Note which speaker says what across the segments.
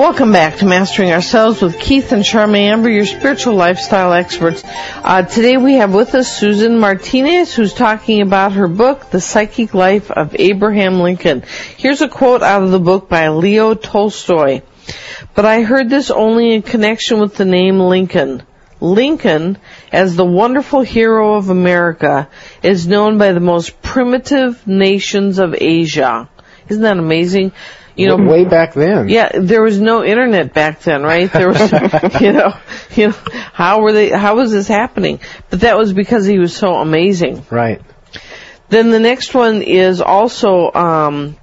Speaker 1: Welcome back to Mastering Ourselves with Keith and Charmaine Amber, your spiritual lifestyle experts. Uh, today we have with us Susan Martinez, who's talking about her book, The Psychic Life of Abraham Lincoln. Here's a quote out of the book by Leo Tolstoy. But I heard this only in connection with the name Lincoln. Lincoln, as the wonderful hero of America, is known by the most primitive nations of Asia. Isn't that amazing? You know,
Speaker 2: way back then.
Speaker 1: Yeah, there was no internet back then, right? There was, you know, you know, how were they, how was this happening? But that was because he was so amazing.
Speaker 2: Right.
Speaker 1: Then the next one is also, um,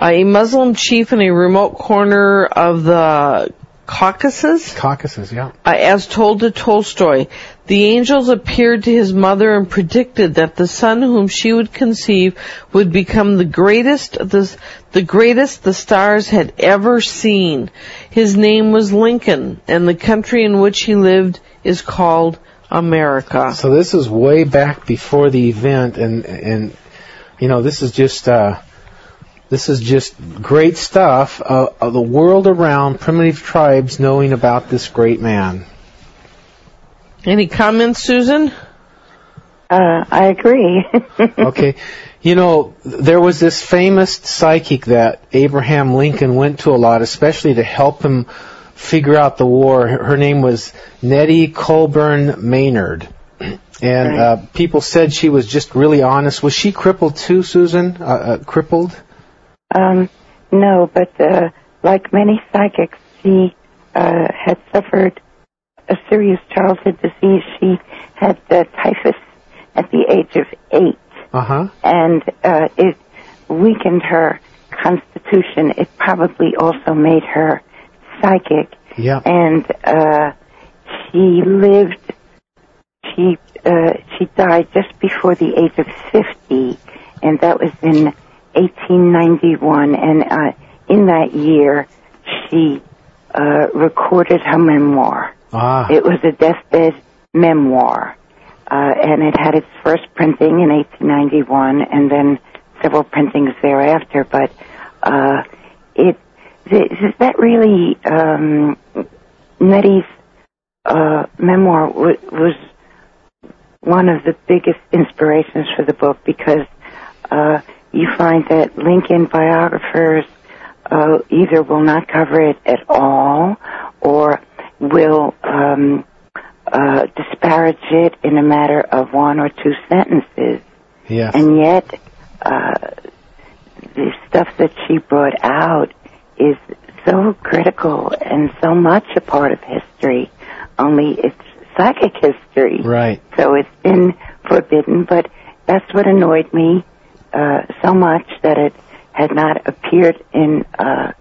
Speaker 1: a Muslim chief in a remote corner of the Caucasus?
Speaker 2: Caucasus, yeah.
Speaker 1: Uh, as told to Tolstoy, the angels appeared to his mother and predicted that the son whom she would conceive would become the greatest the, the greatest the stars had ever seen. His name was Lincoln, and the country in which he lived is called America.
Speaker 2: So this is way back before the event, and and you know this is just uh, this is just great stuff. Uh, of the world around, primitive tribes knowing about this great man.
Speaker 1: Any comments, Susan?
Speaker 3: Uh, I agree.
Speaker 2: okay. You know, there was this famous psychic that Abraham Lincoln went to a lot, especially to help him figure out the war. Her name was Nettie Colburn Maynard. And uh, people said she was just really honest. Was she crippled too, Susan? Uh, uh, crippled?
Speaker 3: Um, no, but uh, like many psychics, she uh, had suffered a serious childhood disease. She had uh, typhus at the age of eight,
Speaker 2: Uh-huh.
Speaker 3: and uh, it weakened her constitution. It probably also made her psychic,
Speaker 2: Yeah.
Speaker 3: and uh, she lived. She uh, she died just before the age of fifty, and that was in 1891. And uh, in that year, she uh, recorded her memoir.
Speaker 2: Ah.
Speaker 3: It was a deathbed memoir, uh, and it had its first printing in 1891, and then several printings thereafter. But uh, it th- that really um, Nettie's uh, memoir w- was one of the biggest inspirations for the book because uh, you find that Lincoln biographers uh, either will not cover it at all or will um, uh, disparage it in a matter of one or two sentences.
Speaker 2: Yes.
Speaker 3: And yet, uh, the stuff that she brought out is so critical and so much a part of history, only it's psychic history.
Speaker 2: Right.
Speaker 3: So it's been forbidden, but that's what annoyed me uh, so much that it had not appeared in uh,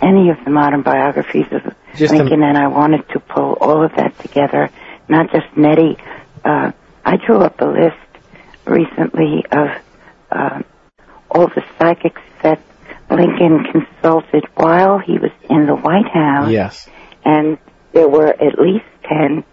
Speaker 3: any of the modern biographies of
Speaker 2: Just a-
Speaker 3: Lincoln, and I wanted to pull all of that together, not just Nettie. Uh, I drew up a list recently of uh, all the psychics that Lincoln consulted while he was in the White House
Speaker 2: Yes.
Speaker 3: and there were at least ten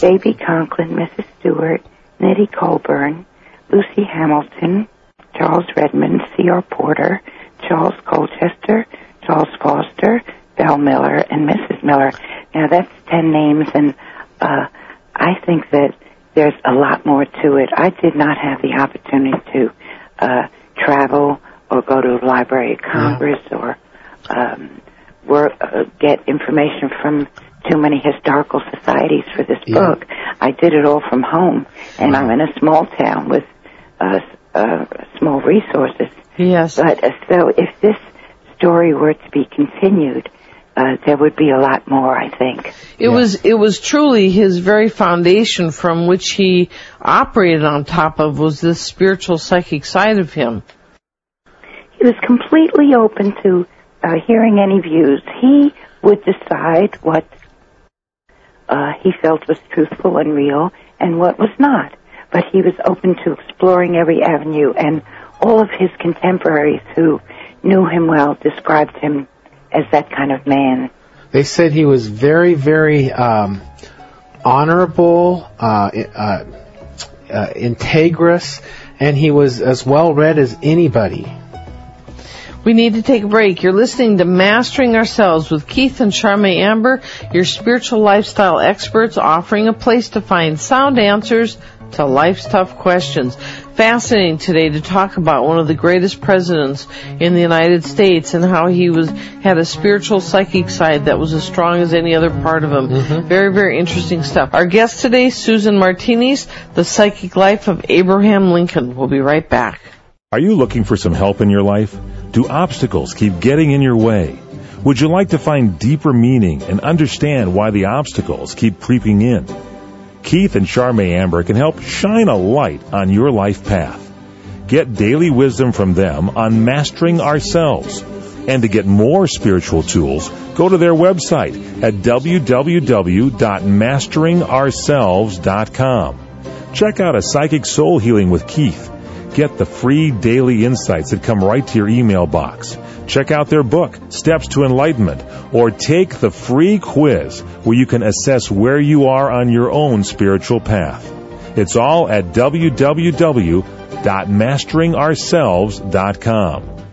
Speaker 3: J.B. Conklin, Mrs. Stewart, Nettie Colburn, Lucy Hamilton, Charles Redmond, C.R. Porter, Charles Colchester, Charles Foster, Belle Miller, and Mrs. Miller. Now that's ten names, and uh, I think that there's a lot more to it. I did not have the opportunity to uh, travel or go to the Library of Congress or um, work, uh, get information from too many historical societies for this
Speaker 2: Yeah.
Speaker 3: book. I did it all from home, and I'm in a small town with uh, uh, small resources.
Speaker 1: Yes.
Speaker 3: But uh, so if this story were to be continued, uh, there would be a lot more, I think.
Speaker 1: It was it was truly his very foundation from which he operated on top of was this spiritual psychic side of him.
Speaker 3: He was completely open to uh, hearing any views. He would decide what uh, he felt was truthful and real and what was not. But he was open to exploring every avenue, and all of his contemporaries who knew him well described him as that kind of man.
Speaker 2: They said he was very, very um, honorable, uh, uh, uh, integrous, and he was as well read as anybody.
Speaker 1: We need to take a break. You're listening to Mastering Ourselves with Keith and Charmaine Amber, your spiritual lifestyle experts offering a place to find sound answers to life's tough questions. Fascinating today to talk about one of the greatest presidents in the United States and how he was had a spiritual psychic side that was as strong as any other part of him. Mm-hmm. Very, very interesting stuff. Our guest today, Susan Martinez, the psychic life of Abraham Lincoln. We'll be right back.
Speaker 4: Are you looking for some help in your life? Do obstacles keep getting in your way? Would you like to find deeper meaning and understand why the obstacles keep creeping in? Keith and Charmaine Amber can help shine a light on your life path. Get daily wisdom from them on mastering ourselves. And to get more spiritual tools, go to their website at www.masteringourselves.com. Check out a psychic soul healing with Keith Get the free daily insights that come right to your email box. Check out their book, Steps to Enlightenment, or take the free quiz where you can assess where you are on your own spiritual path. It's all at www.masteringourselves.com.